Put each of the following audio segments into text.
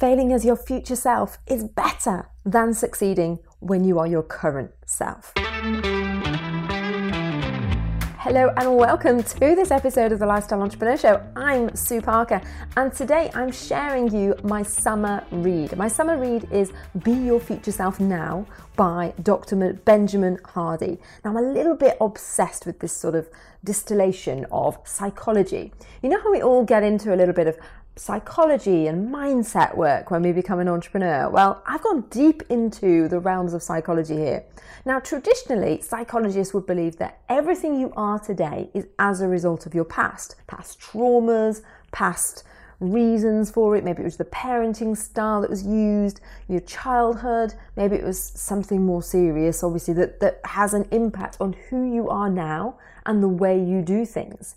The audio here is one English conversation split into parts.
failing as your future self is better than succeeding when you are your current self. Hello and welcome to this episode of the Lifestyle Entrepreneur Show. I'm Sue Parker and today I'm sharing you my summer read. My summer read is Be Your Future Self Now by Dr. Benjamin Hardy. Now I'm a little bit obsessed with this sort of distillation of psychology. You know how we all get into a little bit of psychology and mindset work when we become an entrepreneur? Well, I've gone deep into the realms of psychology here. Now, traditionally, psychologists would believe that everything you are today is as a result of your past, past traumas, past reasons for it. Maybe it was the parenting style that was used, your childhood, maybe it was something more serious, obviously, that, that has an impact on who you are now and the way you do things.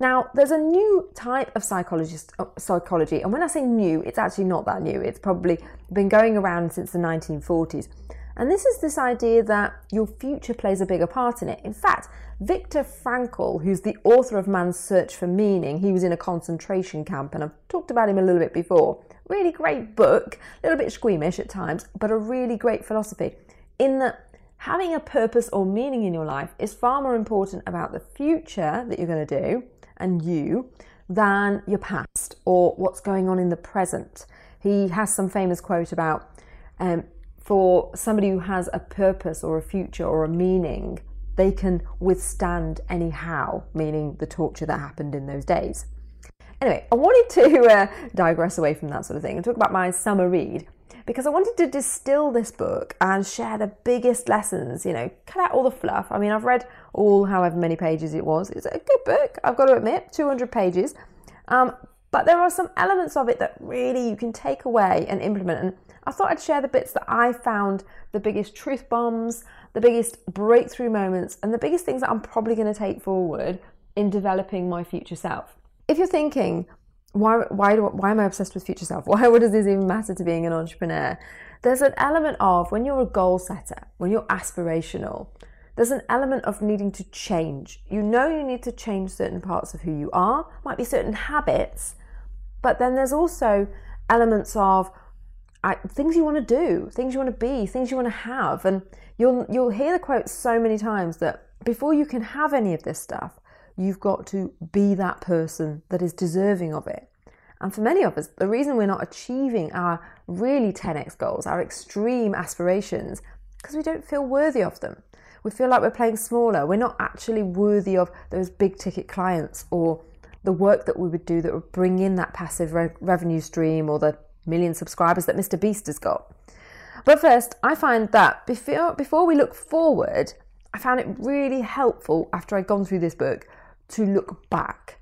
Now, there's a new type of psychologist uh, psychology, and when I say new, it's actually not that new. It's probably been going around since the 1940s. And this is this idea that your future plays a bigger part in it. In fact, Viktor Frankl, who's the author of Man's Search for Meaning, he was in a concentration camp, and I've talked about him a little bit before. Really great book, a little bit squeamish at times, but a really great philosophy. In that having a purpose or meaning in your life is far more important about the future that you're going to do and you than your past or what's going on in the present. He has some famous quote about um, for somebody who has a purpose or a future or a meaning, they can withstand any how, meaning the torture that happened in those days. Anyway, I wanted to uh, digress away from that sort of thing and talk about my summer read because I wanted to distill this book and share the biggest lessons, you know, cut out all the fluff. I mean, I've read all however many pages it was. It's a good book, I've got to admit, 200 pages. Um, but there are some elements of it that really you can take away and implement. And I thought I'd share the bits that I found the biggest truth bombs, the biggest breakthrough moments, and the biggest things that I'm probably going to take forward in developing my future self. If you're thinking, why why do, why am I obsessed with future self? Why what does this even matter to being an entrepreneur? There's an element of when you're a goal setter, when you're aspirational, there's an element of needing to change. You know you need to change certain parts of who you are, might be certain habits, but then there's also elements of uh, things you want to do, things you want to be, things you want to have, and you'll you'll hear the quote so many times that before you can have any of this stuff, You've got to be that person that is deserving of it. And for many of us, the reason we're not achieving our really 10x goals, our extreme aspirations, because we don't feel worthy of them. We feel like we're playing smaller. We're not actually worthy of those big ticket clients or the work that we would do that would bring in that passive re- revenue stream or the million subscribers that Mr. Beast has got. But first, I find that before, before we look forward, I found it really helpful after I'd gone through this book to look back.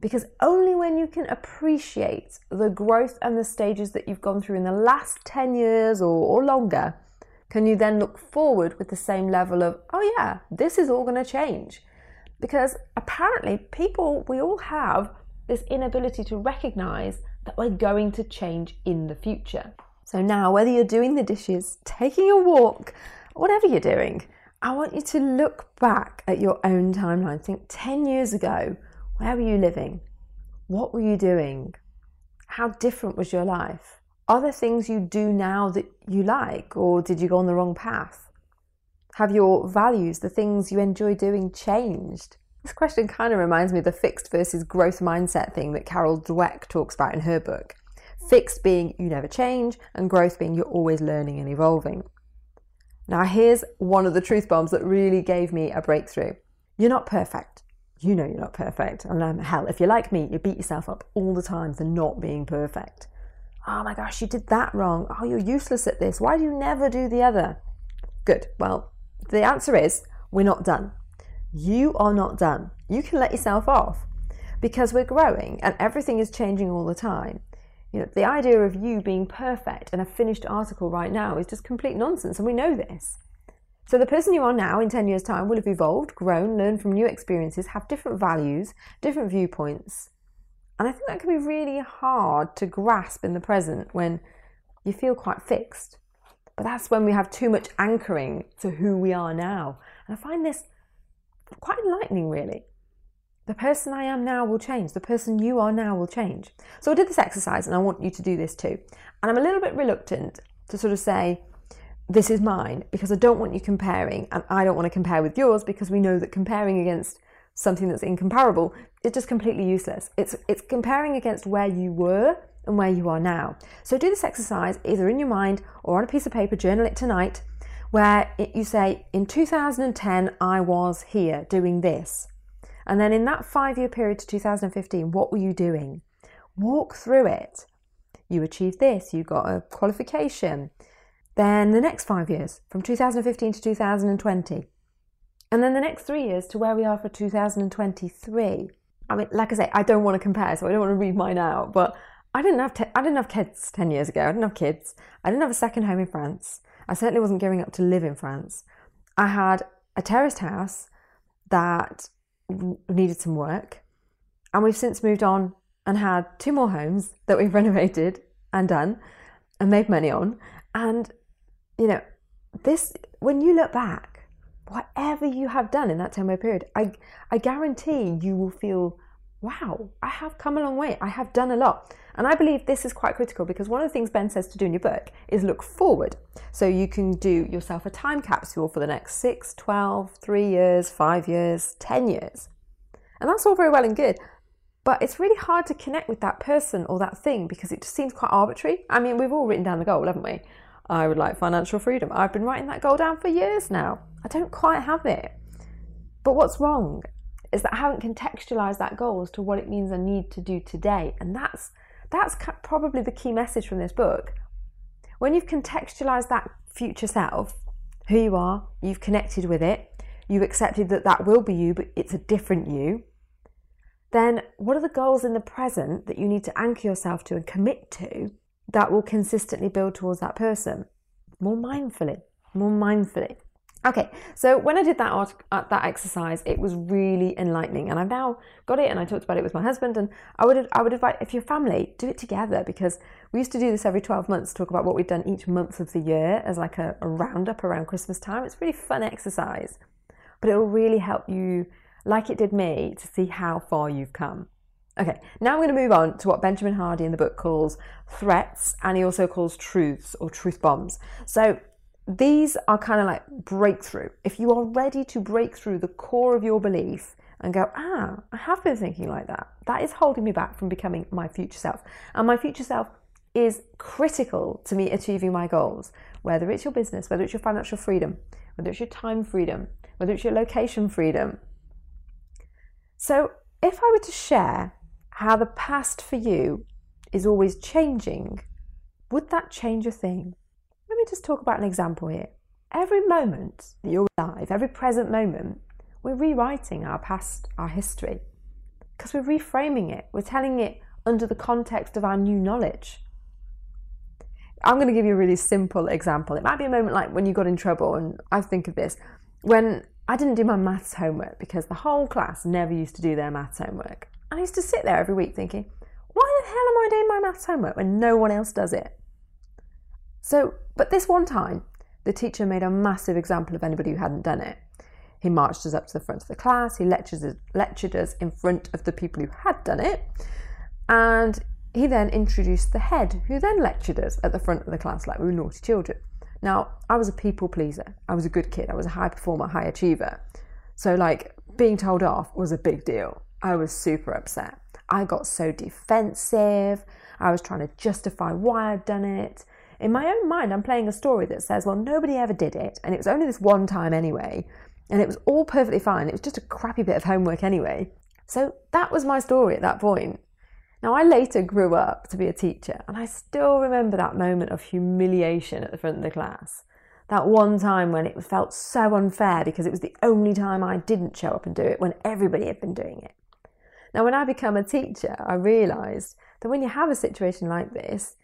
Because only when you can appreciate the growth and the stages that you've gone through in the last 10 years or, or longer can you then look forward with the same level of, oh yeah, this is all going to change. Because apparently, people, we all have this inability to recognize that we're going to change in the future. So now, whether you're doing the dishes, taking a walk, whatever you're doing, I want you to look back at your own timeline. Think 10 years ago, where were you living? What were you doing? How different was your life? Are there things you do now that you like, or did you go on the wrong path? Have your values, the things you enjoy doing, changed? This question kind of reminds me of the fixed versus growth mindset thing that Carol Dweck talks about in her book. Fixed being you never change, and growth being you're always learning and evolving. Now, here's one of the truth bombs that really gave me a breakthrough. You're not perfect. You know you're not perfect. And um, hell, if you're like me, you beat yourself up all the time for not being perfect. Oh my gosh, you did that wrong. Oh, you're useless at this. Why do you never do the other? Good. Well, the answer is we're not done. You are not done. You can let yourself off because we're growing and everything is changing all the time. You know, the idea of you being perfect and a finished article right now is just complete nonsense, and we know this. So, the person you are now in 10 years' time will have evolved, grown, learned from new experiences, have different values, different viewpoints. And I think that can be really hard to grasp in the present when you feel quite fixed. But that's when we have too much anchoring to who we are now. And I find this quite enlightening, really. The person I am now will change. The person you are now will change. So I did this exercise and I want you to do this too. And I'm a little bit reluctant to sort of say, this is mine because I don't want you comparing and I don't want to compare with yours because we know that comparing against something that's incomparable is just completely useless. It's it's comparing against where you were and where you are now. So do this exercise either in your mind or on a piece of paper, journal it tonight, where it, you say, in 2010, I was here doing this. And then in that five year period to 2015, what were you doing? Walk through it. You achieved this, you got a qualification. Then the next five years, from 2015 to 2020. And then the next three years to where we are for 2023. I mean, like I say, I don't want to compare, so I don't want to read mine out, but I didn't have te- I didn't have kids ten years ago. I didn't have kids. I didn't have a second home in France. I certainly wasn't going up to live in France. I had a terraced house that needed some work, and we've since moved on and had two more homes that we've renovated and done and made money on. And you know, this when you look back, whatever you have done in that ten year period, I I guarantee you will feel, wow, I have come a long way. I have done a lot. And I believe this is quite critical because one of the things Ben says to do in your book is look forward. So you can do yourself a time capsule for the next 6, 12, 3 years, 5 years, 10 years. And that's all very well and good. But it's really hard to connect with that person or that thing because it just seems quite arbitrary. I mean, we've all written down the goal, haven't we? I would like financial freedom. I've been writing that goal down for years now. I don't quite have it. But what's wrong is that I haven't contextualized that goal as to what it means I need to do today. And that's that's probably the key message from this book. When you've contextualized that future self, who you are, you've connected with it, you've accepted that that will be you, but it's a different you, then what are the goals in the present that you need to anchor yourself to and commit to that will consistently build towards that person? More mindfully, more mindfully. Okay, so when I did that art, uh, that exercise, it was really enlightening, and I've now got it, and I talked about it with my husband. And I would I would invite if you're family, do it together because we used to do this every 12 months, talk about what we'd done each month of the year as like a, a roundup around Christmas time. It's a really fun exercise, but it will really help you, like it did me, to see how far you've come. Okay, now I'm going to move on to what Benjamin Hardy in the book calls threats, and he also calls truths or truth bombs. So these are kind of like breakthrough. If you are ready to break through the core of your belief and go, ah, I have been thinking like that, that is holding me back from becoming my future self. And my future self is critical to me achieving my goals, whether it's your business, whether it's your financial freedom, whether it's your time freedom, whether it's your location freedom. So, if I were to share how the past for you is always changing, would that change a thing? Me just talk about an example here. Every moment that you're alive, every present moment, we're rewriting our past, our history, because we're reframing it. We're telling it under the context of our new knowledge. I'm going to give you a really simple example. It might be a moment like when you got in trouble, and I think of this when I didn't do my maths homework because the whole class never used to do their maths homework. I used to sit there every week thinking, why the hell am I doing my maths homework when no one else does it? So, but this one time, the teacher made a massive example of anybody who hadn't done it. He marched us up to the front of the class, he lectured us, lectured us in front of the people who had done it, and he then introduced the head, who then lectured us at the front of the class like we were naughty children. Now, I was a people pleaser. I was a good kid. I was a high performer, high achiever. So, like, being told off was a big deal. I was super upset. I got so defensive. I was trying to justify why I'd done it. In my own mind, I'm playing a story that says, well, nobody ever did it, and it was only this one time anyway, and it was all perfectly fine. It was just a crappy bit of homework anyway. So that was my story at that point. Now, I later grew up to be a teacher, and I still remember that moment of humiliation at the front of the class. That one time when it felt so unfair because it was the only time I didn't show up and do it when everybody had been doing it. Now, when I became a teacher, I realised that when you have a situation like this,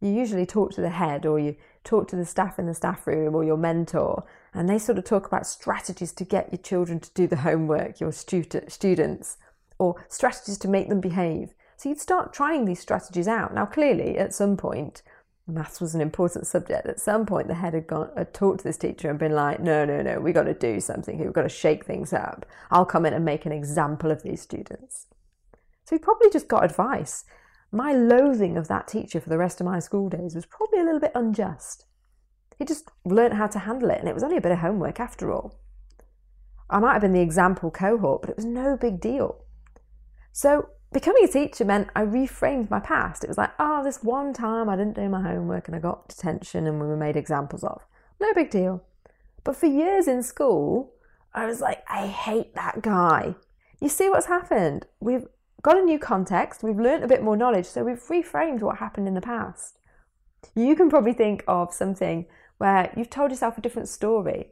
you usually talk to the head or you talk to the staff in the staff room or your mentor, and they sort of talk about strategies to get your children to do the homework, your student, students, or strategies to make them behave. So you'd start trying these strategies out. Now, clearly, at some point, maths was an important subject. At some point, the head had gone, had talked to this teacher and been like, "No, no, no, we got to do something. We've got to shake things up. I'll come in and make an example of these students." So he probably just got advice. My loathing of that teacher for the rest of my school days was probably a little bit unjust. He just learnt how to handle it, and it was only a bit of homework after all. I might have been the example cohort, but it was no big deal. So becoming a teacher meant I reframed my past. It was like, oh, this one time I didn't do my homework and I got detention and we were made examples of. No big deal. But for years in school, I was like, I hate that guy. You see what's happened? We've got a new context, we've learnt a bit more knowledge, so we've reframed what happened in the past. You can probably think of something where you've told yourself a different story.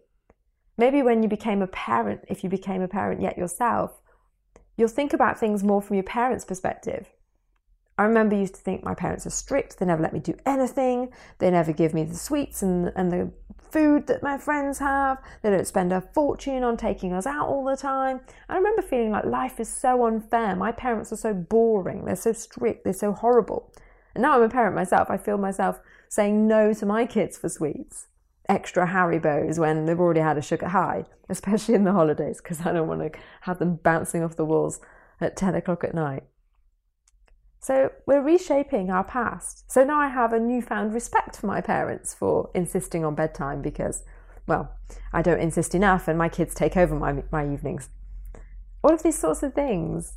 Maybe when you became a parent, if you became a parent yet yourself, you'll think about things more from your parents' perspective. I remember used to think my parents are strict, they never let me do anything, they never give me the sweets and, and the food that my friends have, they don't spend a fortune on taking us out all the time. I remember feeling like life is so unfair. My parents are so boring, they're so strict, they're so horrible. And now I'm a parent myself, I feel myself saying no to my kids for sweets extra Haribos when they've already had a sugar high, especially in the holidays, because I don't want to have them bouncing off the walls at 10 o'clock at night. So we're reshaping our past. So now I have a newfound respect for my parents for insisting on bedtime because, well, I don't insist enough and my kids take over my, my evenings. All of these sorts of things,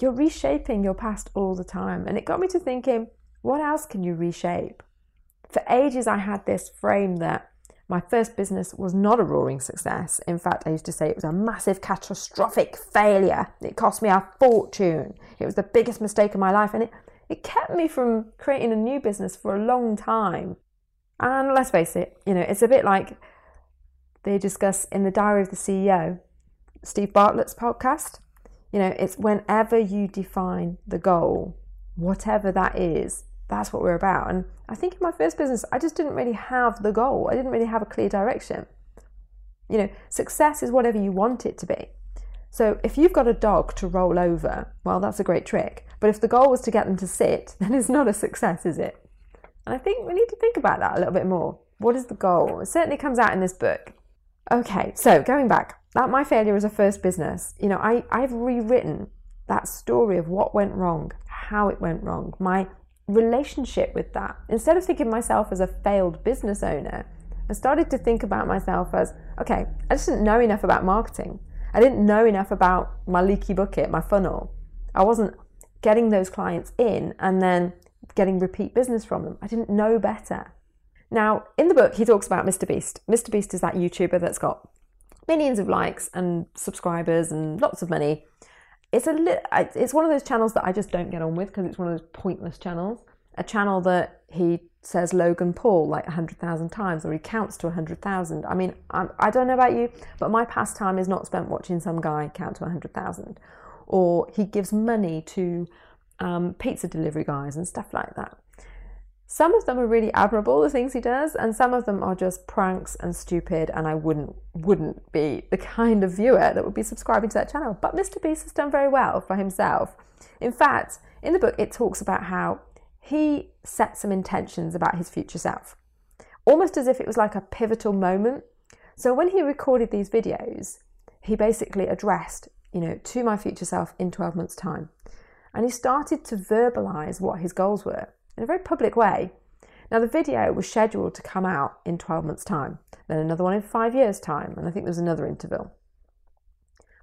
you're reshaping your past all the time. And it got me to thinking, what else can you reshape? For ages, I had this frame that my first business was not a roaring success. In fact, I used to say it was a massive catastrophic failure. It cost me a fortune. It was the biggest mistake of my life. And it, it kept me from creating a new business for a long time. And let's face it, you know, it's a bit like they discuss in the Diary of the CEO, Steve Bartlett's podcast. You know, it's whenever you define the goal, whatever that is, that's what we're about. And I think in my first business, I just didn't really have the goal. I didn't really have a clear direction. You know, success is whatever you want it to be. So if you've got a dog to roll over, well, that's a great trick. But if the goal was to get them to sit, then it's not a success, is it? And I think we need to think about that a little bit more. What is the goal? It certainly comes out in this book. Okay, so going back, that my failure as a first business, you know, I, I've rewritten that story of what went wrong, how it went wrong, my relationship with that. Instead of thinking myself as a failed business owner, I started to think about myself as okay, I just didn't know enough about marketing. I didn't know enough about my leaky bucket, my funnel. I wasn't getting those clients in and then getting repeat business from them. I didn't know better. Now, in the book, he talks about Mr. Beast. Mr. Beast is that YouTuber that's got millions of likes and subscribers and lots of money it's a li- it's one of those channels that I just don't get on with because it's one of those pointless channels. A channel that he says Logan Paul like 100,000 times or he counts to 100,000. I mean, I'm, I do not know about you, but my pastime is not spent watching some guy count to 100,000. Or he gives money to um, pizza delivery guys and stuff like that. Some of them are really admirable, the things he does, and some of them are just pranks and stupid, and I wouldn't wouldn't be the kind of viewer that would be subscribing to that channel. But Mr. Beast has done very well for himself. In fact, in the book, it talks about how he set some intentions about his future self, almost as if it was like a pivotal moment. So when he recorded these videos, he basically addressed, you know, to my future self in 12 months' time. And he started to verbalize what his goals were in a very public way. Now, the video was scheduled to come out in 12 months' time, then another one in five years' time, and I think there was another interval.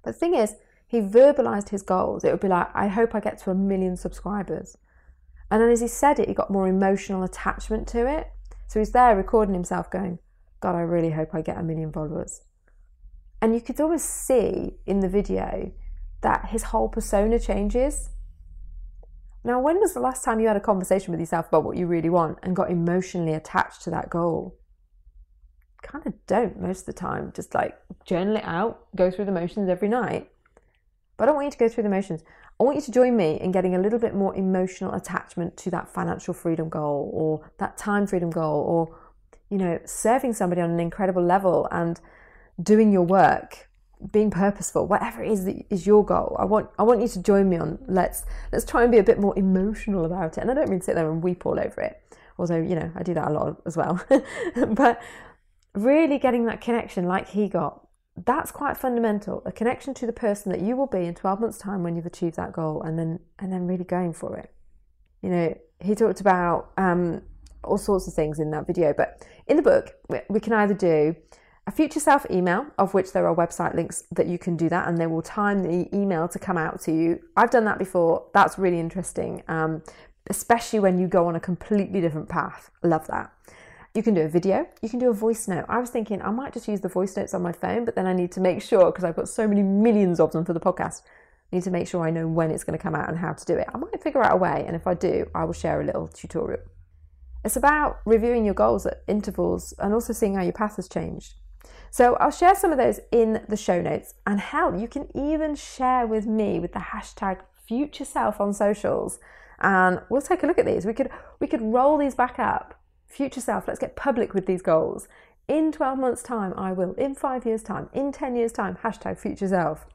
But the thing is, he verbalized his goals. It would be like, I hope I get to a million subscribers. And then as he said it, he got more emotional attachment to it. So he's there recording himself going, God, I really hope I get a million followers. And you could almost see in the video that his whole persona changes. Now, when was the last time you had a conversation with yourself about what you really want and got emotionally attached to that goal? Kind of don't most of the time. Just like journal it out, go through the motions every night. But I don't want you to go through the motions. I want you to join me in getting a little bit more emotional attachment to that financial freedom goal or that time freedom goal or, you know, serving somebody on an incredible level and doing your work being purposeful, whatever it is that is your goal. I want I want you to join me on let's let's try and be a bit more emotional about it. And I don't mean sit there and weep all over it. although, you know, I do that a lot as well. but really getting that connection like he got, that's quite fundamental. A connection to the person that you will be in 12 months' time when you've achieved that goal and then and then really going for it. You know, he talked about um, all sorts of things in that video, but in the book, we can either do a future self email, of which there are website links that you can do that, and they will time the email to come out to you. I've done that before. That's really interesting, um, especially when you go on a completely different path. Love that. You can do a video, you can do a voice note. I was thinking I might just use the voice notes on my phone, but then I need to make sure because I've got so many millions of them for the podcast. I need to make sure I know when it's going to come out and how to do it. I might figure out a way, and if I do, I will share a little tutorial. It's about reviewing your goals at intervals and also seeing how your path has changed. So I'll share some of those in the show notes. And hell, you can even share with me with the hashtag future self on socials. And we'll take a look at these. We could we could roll these back up. Future self, let's get public with these goals. In 12 months' time, I will. In five years' time, in 10 years' time, hashtag future self.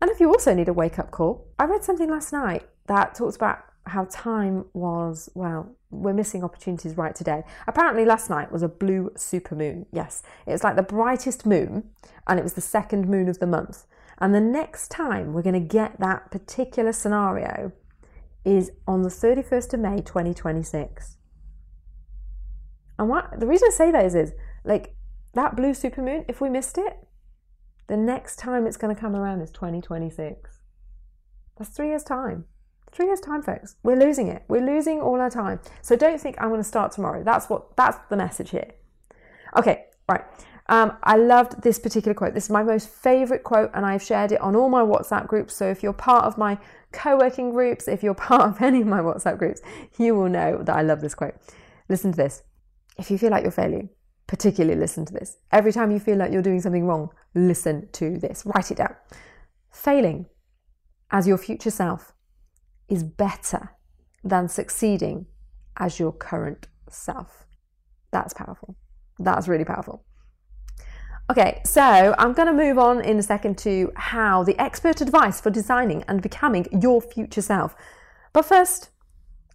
And if you also need a wake up call, I read something last night that talks about how time was, well, we're missing opportunities right today. Apparently, last night was a blue supermoon. Yes, it's like the brightest moon, and it was the second moon of the month. And the next time we're going to get that particular scenario is on the 31st of May 2026. And what the reason I say that is, is like that blue supermoon, if we missed it, the next time it's going to come around is 2026. That's three years' time. Three years' time, folks. We're losing it. We're losing all our time. So don't think I'm going to start tomorrow. That's what that's the message here. Okay, right. Um, I loved this particular quote. This is my most favorite quote, and I've shared it on all my WhatsApp groups. So if you're part of my co working groups, if you're part of any of my WhatsApp groups, you will know that I love this quote. Listen to this. If you feel like you're failing, particularly listen to this. Every time you feel like you're doing something wrong, listen to this. Write it down. Failing as your future self is better than succeeding as your current self. That's powerful. That's really powerful. Okay, so I'm going to move on in a second to how the expert advice for designing and becoming your future self. But first,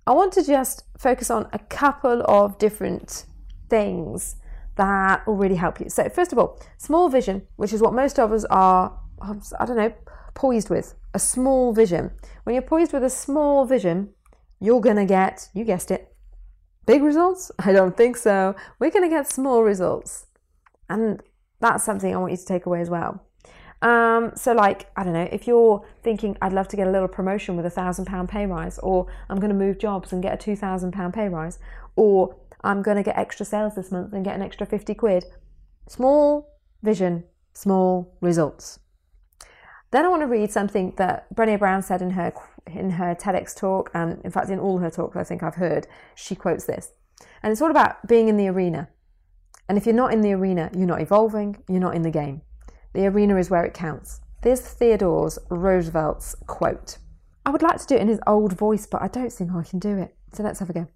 I want to just focus on a couple of different things that will really help you. So, first of all, small vision, which is what most of us are, I don't know, poised with a small vision. When you're poised with a small vision, you're going to get, you guessed it, big results? I don't think so. We're going to get small results. And that's something I want you to take away as well. Um, so, like, I don't know, if you're thinking, I'd love to get a little promotion with a thousand pound pay rise, or I'm going to move jobs and get a two thousand pound pay rise, or I'm going to get extra sales this month and get an extra 50 quid. Small vision, small results. Then I want to read something that Brené Brown said in her in her TEDx talk, and in fact in all her talks I think I've heard. She quotes this, and it's all about being in the arena. And if you're not in the arena, you're not evolving. You're not in the game. The arena is where it counts. There's Theodore Roosevelt's quote. I would like to do it in his old voice, but I don't think I can do it. So let's have a go.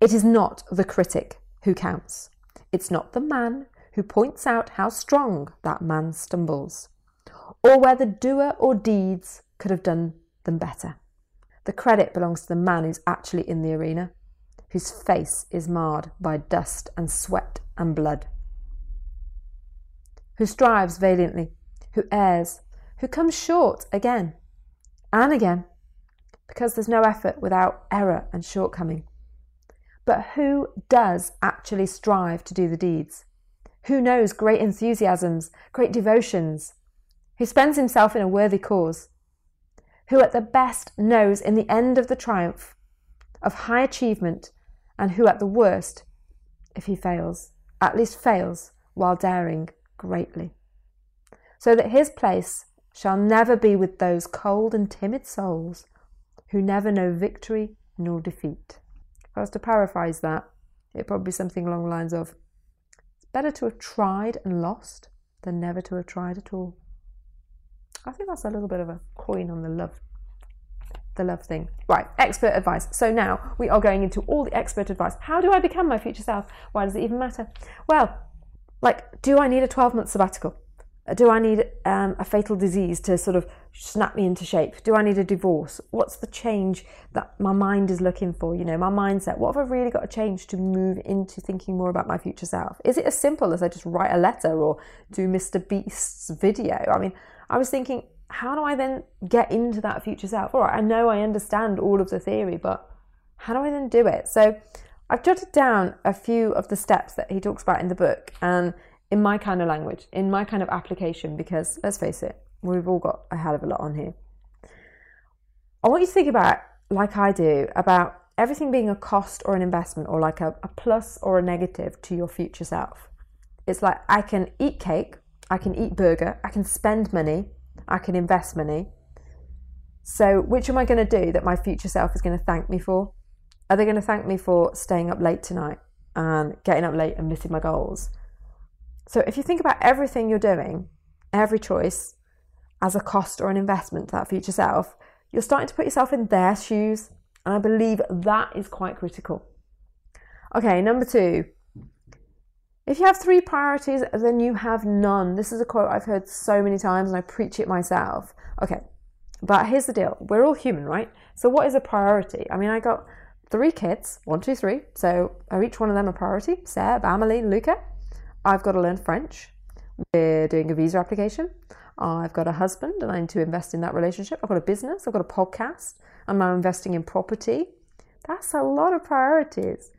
It is not the critic who counts. It's not the man who points out how strong that man stumbles or whether doer or deeds could have done them better. The credit belongs to the man who's actually in the arena, whose face is marred by dust and sweat and blood, who strives valiantly, who errs, who comes short again and again, because there's no effort without error and shortcoming. But who does actually strive to do the deeds? Who knows great enthusiasms, great devotions, who spends himself in a worthy cause, who at the best knows in the end of the triumph of high achievement, and who at the worst, if he fails, at least fails while daring greatly. So that his place shall never be with those cold and timid souls who never know victory nor defeat. If I was to paraphrase that, it'd probably be something along the lines of It's better to have tried and lost than never to have tried at all. I think that's a little bit of a coin on the love the love thing. Right, expert advice. So now we are going into all the expert advice. How do I become my future self? Why does it even matter? Well, like, do I need a 12 month sabbatical? Do I need um, a fatal disease to sort of snap me into shape? Do I need a divorce? What's the change that my mind is looking for? You know, my mindset. What have I really got to change to move into thinking more about my future self? Is it as simple as I just write a letter or do Mr. Beast's video? I mean, I was thinking, how do I then get into that future self? All right, I know I understand all of the theory, but how do I then do it? So I've jotted down a few of the steps that he talks about in the book and in my kind of language, in my kind of application, because let's face it, we've all got a hell of a lot on here. I want you to think about, like I do, about everything being a cost or an investment or like a, a plus or a negative to your future self. It's like I can eat cake, I can eat burger, I can spend money, I can invest money. So, which am I going to do that my future self is going to thank me for? Are they going to thank me for staying up late tonight and getting up late and missing my goals? So if you think about everything you're doing, every choice as a cost or an investment to that future self, you're starting to put yourself in their shoes. And I believe that is quite critical. Okay, number two. If you have three priorities, then you have none. This is a quote I've heard so many times and I preach it myself. Okay, but here's the deal we're all human, right? So, what is a priority? I mean, I got three kids one, two, three. So, are each one of them a priority? Seb, Amelie, Luca. I've got to learn French. We're doing a visa application. I've got a husband and I need to invest in that relationship. I've got a business. I've got a podcast. I'm now investing in property. That's a lot of priorities.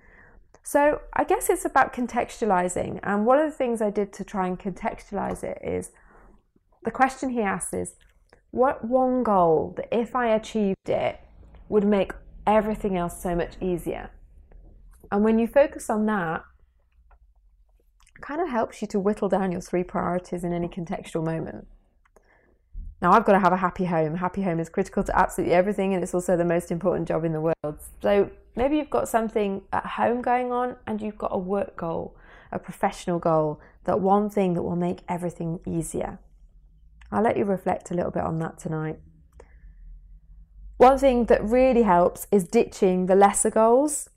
So I guess it's about contextualizing. And one of the things I did to try and contextualize it is the question he asks is what one goal that if I achieved it would make everything else so much easier? And when you focus on that, kind of helps you to whittle down your three priorities in any contextual moment. Now, I've got to have a happy home. Happy home is critical to absolutely everything, and it's also the most important job in the world. So, maybe you've got something at home going on, and you've got a work goal, a professional goal, that one thing that will make everything easier. I'll let you reflect a little bit on that tonight. One thing that really helps is ditching the lesser goals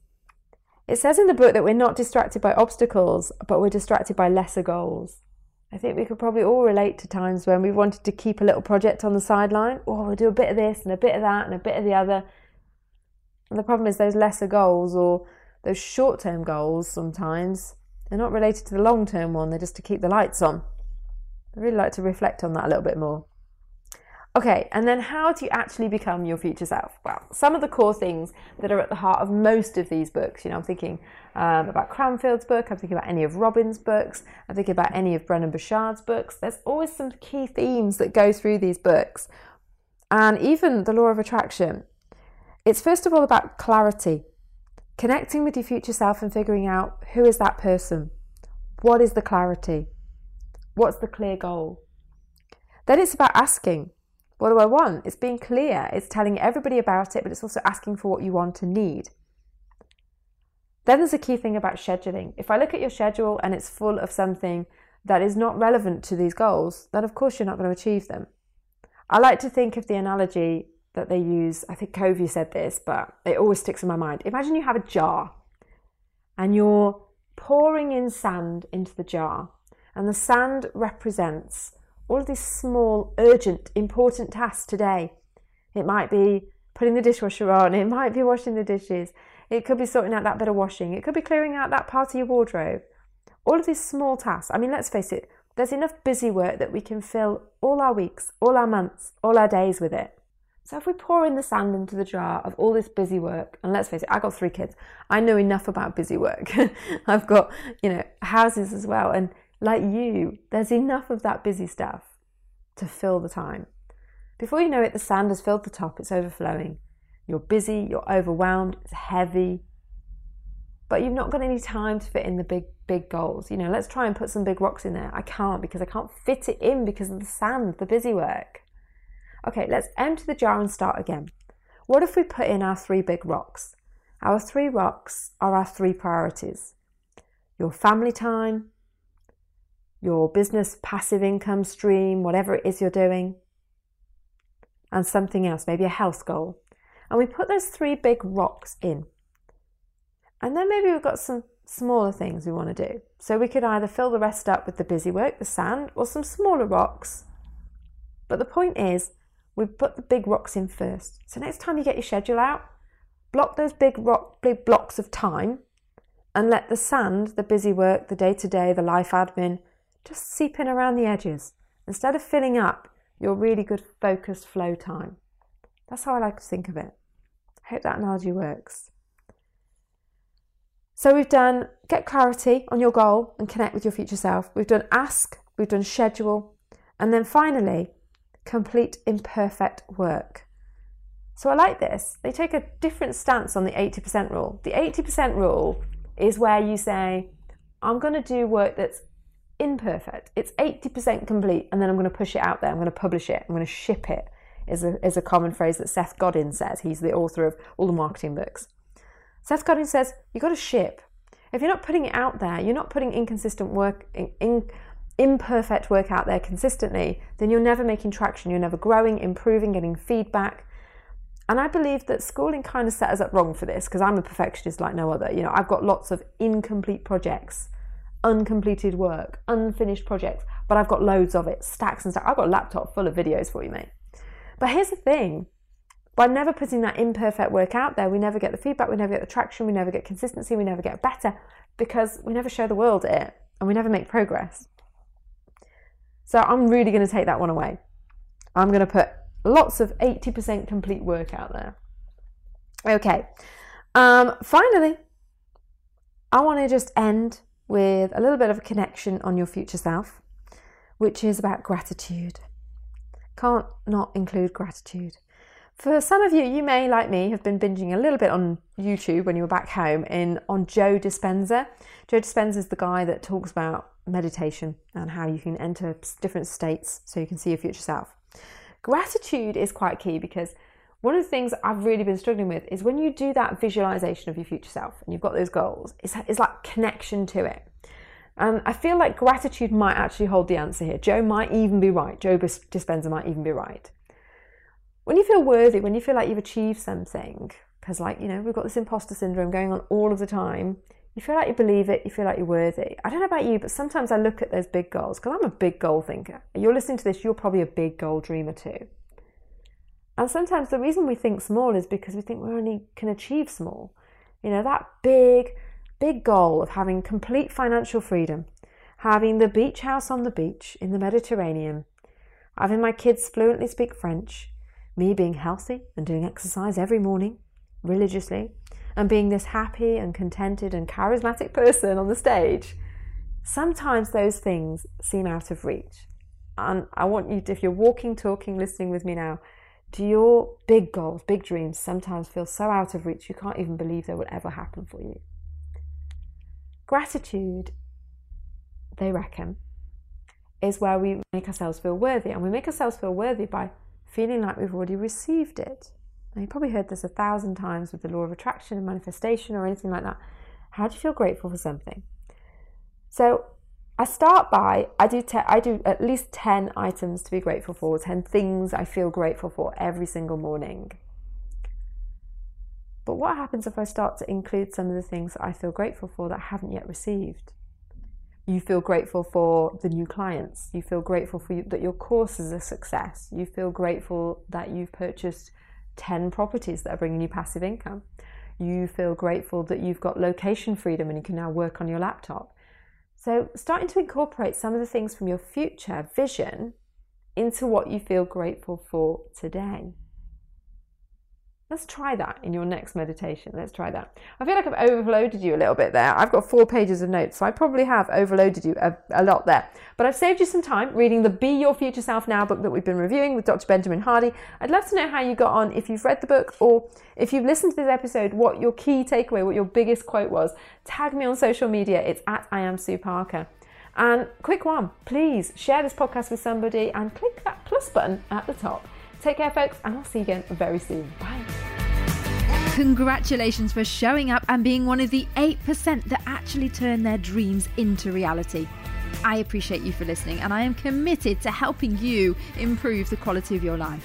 it says in the book that we're not distracted by obstacles, but we're distracted by lesser goals. I think we could probably all relate to times when we wanted to keep a little project on the sideline. Oh, we'll do a bit of this and a bit of that and a bit of the other. And the problem is those lesser goals or those short term goals sometimes, they're not related to the long term one, they're just to keep the lights on. I'd really like to reflect on that a little bit more. Okay, and then how do you actually become your future self? Well, some of the core things that are at the heart of most of these books, you know, I'm thinking um, about Canfield's book, I'm thinking about any of Robin's books, I'm thinking about any of Brendon Burchard's books. There's always some key themes that go through these books. And even the law of attraction. It's first of all about clarity, connecting with your future self and figuring out who is that person? What is the clarity? What's the clear goal? Then it's about asking what do I want? It's being clear, it's telling everybody about it, but it's also asking for what you want and need. Then there's a key thing about scheduling. If I look at your schedule and it's full of something that is not relevant to these goals, then of course you're not going to achieve them. I like to think of the analogy that they use. I think Covey said this, but it always sticks in my mind. Imagine you have a jar and you're pouring in sand into the jar, and the sand represents all of these small, urgent, important tasks today. It might be putting the dishwasher on, it might be washing the dishes, it could be sorting out that bit of washing, it could be clearing out that part of your wardrobe. All of these small tasks. I mean, let's face it, there's enough busy work that we can fill all our weeks, all our months, all our days with it. So if we pour in the sand into the jar of all this busy work, and let's face it, I've got three kids. I know enough about busy work. I've got, you know, houses as well. And like you, there's enough of that busy stuff to fill the time. Before you know it, the sand has filled the top, it's overflowing. You're busy, you're overwhelmed, it's heavy, but you've not got any time to fit in the big, big goals. You know, let's try and put some big rocks in there. I can't because I can't fit it in because of the sand, the busy work. Okay, let's empty the jar and start again. What if we put in our three big rocks? Our three rocks are our three priorities your family time, your business passive income stream, whatever it is you're doing, and something else, maybe a health goal. And we put those three big rocks in. And then maybe we've got some smaller things we want to do. So we could either fill the rest up with the busy work, the sand, or some smaller rocks. But the point is, we put the big rocks in first. So next time you get your schedule out, block those big rock, big blocks of time, and let the sand, the busy work, the day to day, the life admin, just seep in around the edges instead of filling up your really good focused flow time. That's how I like to think of it. I hope that analogy works. So we've done get clarity on your goal and connect with your future self. We've done ask, we've done schedule, and then finally, complete imperfect work. So I like this. They take a different stance on the 80% rule. The 80% rule is where you say, I'm going to do work that's imperfect. It's 80% complete, and then I'm going to push it out there. I'm going to publish it. I'm going to ship it, is a, is a common phrase that Seth Godin says. He's the author of all the marketing books. Seth Godin says, you've got to ship. If you're not putting it out there, you're not putting inconsistent work, in, in, imperfect work out there consistently, then you're never making traction. You're never growing, improving, getting feedback. And I believe that schooling kind of set us up wrong for this because I'm a perfectionist like no other. You know, I've got lots of incomplete projects, uncompleted work, unfinished projects, but I've got loads of it, stacks and stacks. I've got a laptop full of videos for you, mate. But here's the thing by never putting that imperfect work out there, we never get the feedback, we never get the traction, we never get consistency, we never get better because we never show the world it and we never make progress. So I'm really going to take that one away. I'm going to put lots of 80% complete work out there. Okay, um, finally, I want to just end with a little bit of a connection on your future self, which is about gratitude. Can't not include gratitude. For some of you, you may, like me, have been binging a little bit on YouTube when you were back home in on Joe Dispenza. Joe Dispenza is the guy that talks about meditation and how you can enter different states so you can see your future self. Gratitude is quite key because one of the things I've really been struggling with is when you do that visualization of your future self and you've got those goals, it's, it's like connection to it. And I feel like gratitude might actually hold the answer here. Joe might even be right. Joe Dispenza might even be right when you feel worthy, when you feel like you've achieved something, because like, you know, we've got this imposter syndrome going on all of the time, you feel like you believe it, you feel like you're worthy. I don't know about you, but sometimes I look at those big goals because I'm a big goal thinker. You're listening to this, you're probably a big goal dreamer too. And sometimes the reason we think small is because we think we only can achieve small. You know, that big, big goal of having complete financial freedom, having the beach house on the beach in the Mediterranean, having my kids fluently speak French, me being healthy and doing exercise every morning religiously and being this happy and contented and charismatic person on the stage, sometimes those things seem out of reach. And I want you to, if you're walking, talking, listening with me now, do your big goals, big dreams sometimes feel so out of reach you can't even believe they will ever happen for you? Gratitude, they reckon, is where we make ourselves feel worthy. And we make ourselves feel worthy by feeling like we've already received it. Now, you've probably heard this a thousand times with the law of attraction and manifestation or anything like that. How do you feel grateful for something? So, I start by I do te- I do at least 10 items to be grateful for, 10 things I feel grateful for every single morning. But what happens if I start to include some of the things that I feel grateful for that I haven't yet received? you feel grateful for the new clients. You feel grateful for you, that your course is a success. You feel grateful that you've purchased 10 properties that are bringing you passive income. You feel grateful that you've got location freedom and you can now work on your laptop. So, starting to incorporate some of the things from your future vision into what you feel grateful for today. Let's try that in your next meditation. Let's try that. I feel like I've overloaded you a little bit there. I've got four pages of notes, so I probably have overloaded you a, a, lot there. But I've saved you some time reading the Be Your Future Self Now book that we've been reviewing with Dr. Benjamin Hardy. I'd love to know how you got on if you've read the book or if you've listened to this episode, what your key takeaway, what your biggest quote was. Tag me on social media. It's at I am Sue Parker. And quick one, please share this podcast with somebody and click that plus button at the top. Take care, folks, and I'll see you again very soon. Bye. Congratulations for showing up and being one of the 8% that actually turn their dreams into reality. I appreciate you for listening, and I am committed to helping you improve the quality of your life.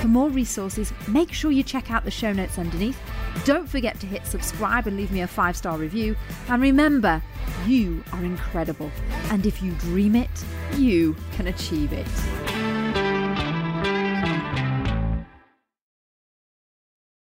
For more resources, make sure you check out the show notes underneath Don't forget to hit subscribe and leave me a five star review. And remember, you are incredible. And if you dream it, you can achieve it.